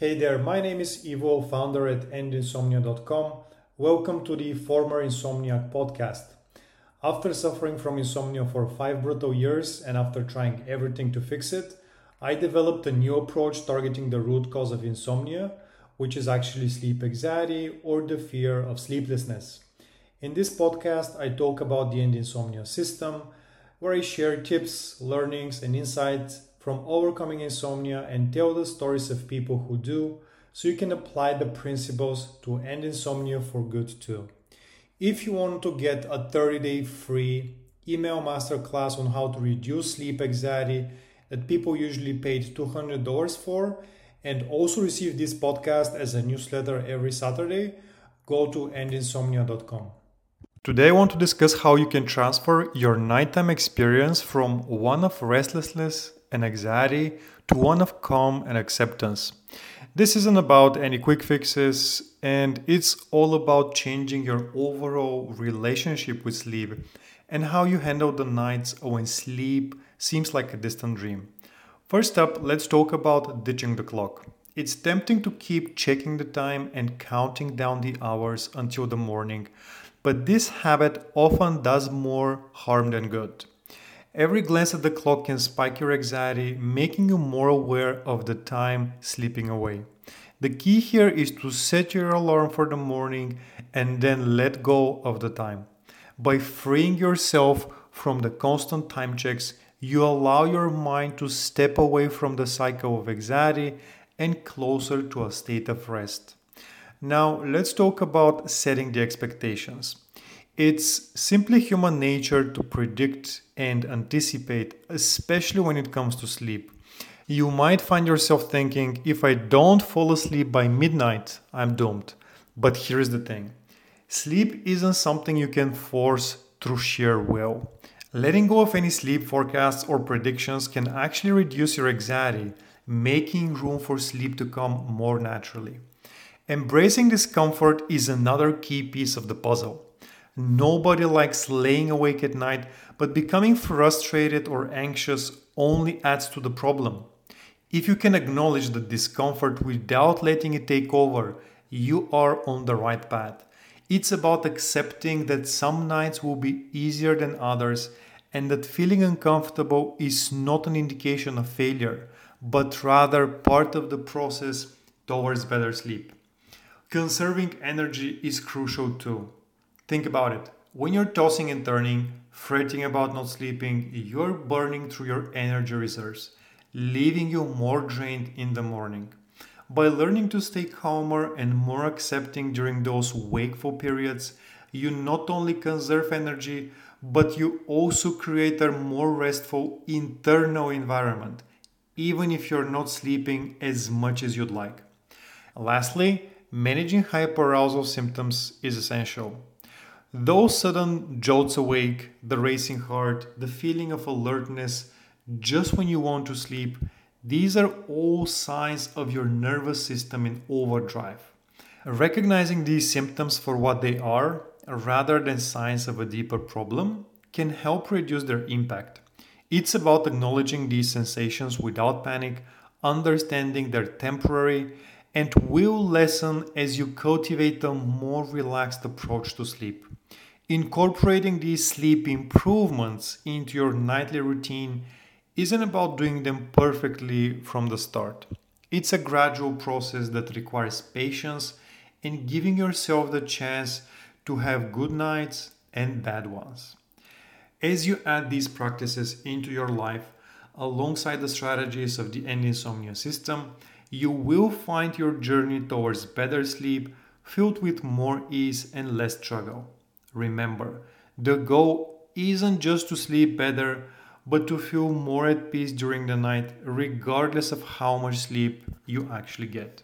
Hey there, my name is Ivo, founder at endinsomnia.com. Welcome to the Former Insomniac podcast. After suffering from insomnia for five brutal years and after trying everything to fix it, I developed a new approach targeting the root cause of insomnia, which is actually sleep anxiety or the fear of sleeplessness. In this podcast, I talk about the end insomnia system, where I share tips, learnings, and insights from overcoming insomnia and tell the stories of people who do so you can apply the principles to end insomnia for good too. If you want to get a 30 day free email masterclass on how to reduce sleep anxiety that people usually paid $200 for, and also receive this podcast as a newsletter every Saturday, go to endinsomnia.com. Today, I want to discuss how you can transfer your nighttime experience from one of restlessness and anxiety to one of calm and acceptance. This isn't about any quick fixes, and it's all about changing your overall relationship with sleep and how you handle the nights when sleep seems like a distant dream. First up, let's talk about ditching the clock. It's tempting to keep checking the time and counting down the hours until the morning, but this habit often does more harm than good. Every glance at the clock can spike your anxiety, making you more aware of the time slipping away. The key here is to set your alarm for the morning and then let go of the time. By freeing yourself from the constant time checks, you allow your mind to step away from the cycle of anxiety and closer to a state of rest. Now, let's talk about setting the expectations. It's simply human nature to predict and anticipate, especially when it comes to sleep. You might find yourself thinking, if I don't fall asleep by midnight, I'm doomed. But here's the thing sleep isn't something you can force through sheer will. Letting go of any sleep forecasts or predictions can actually reduce your anxiety, making room for sleep to come more naturally. Embracing discomfort is another key piece of the puzzle. Nobody likes laying awake at night, but becoming frustrated or anxious only adds to the problem. If you can acknowledge the discomfort without letting it take over, you are on the right path. It's about accepting that some nights will be easier than others and that feeling uncomfortable is not an indication of failure, but rather part of the process towards better sleep. Conserving energy is crucial too. Think about it. When you're tossing and turning, fretting about not sleeping, you're burning through your energy reserves, leaving you more drained in the morning. By learning to stay calmer and more accepting during those wakeful periods, you not only conserve energy, but you also create a more restful internal environment, even if you're not sleeping as much as you'd like. Lastly, managing hyperarousal symptoms is essential. Those sudden jolts awake, the racing heart, the feeling of alertness just when you want to sleep, these are all signs of your nervous system in overdrive. Recognizing these symptoms for what they are, rather than signs of a deeper problem, can help reduce their impact. It's about acknowledging these sensations without panic, understanding they're temporary, and will lessen as you cultivate a more relaxed approach to sleep. Incorporating these sleep improvements into your nightly routine isn't about doing them perfectly from the start. It's a gradual process that requires patience and giving yourself the chance to have good nights and bad ones. As you add these practices into your life, alongside the strategies of the end insomnia system, you will find your journey towards better sleep filled with more ease and less struggle. Remember, the goal isn't just to sleep better, but to feel more at peace during the night, regardless of how much sleep you actually get.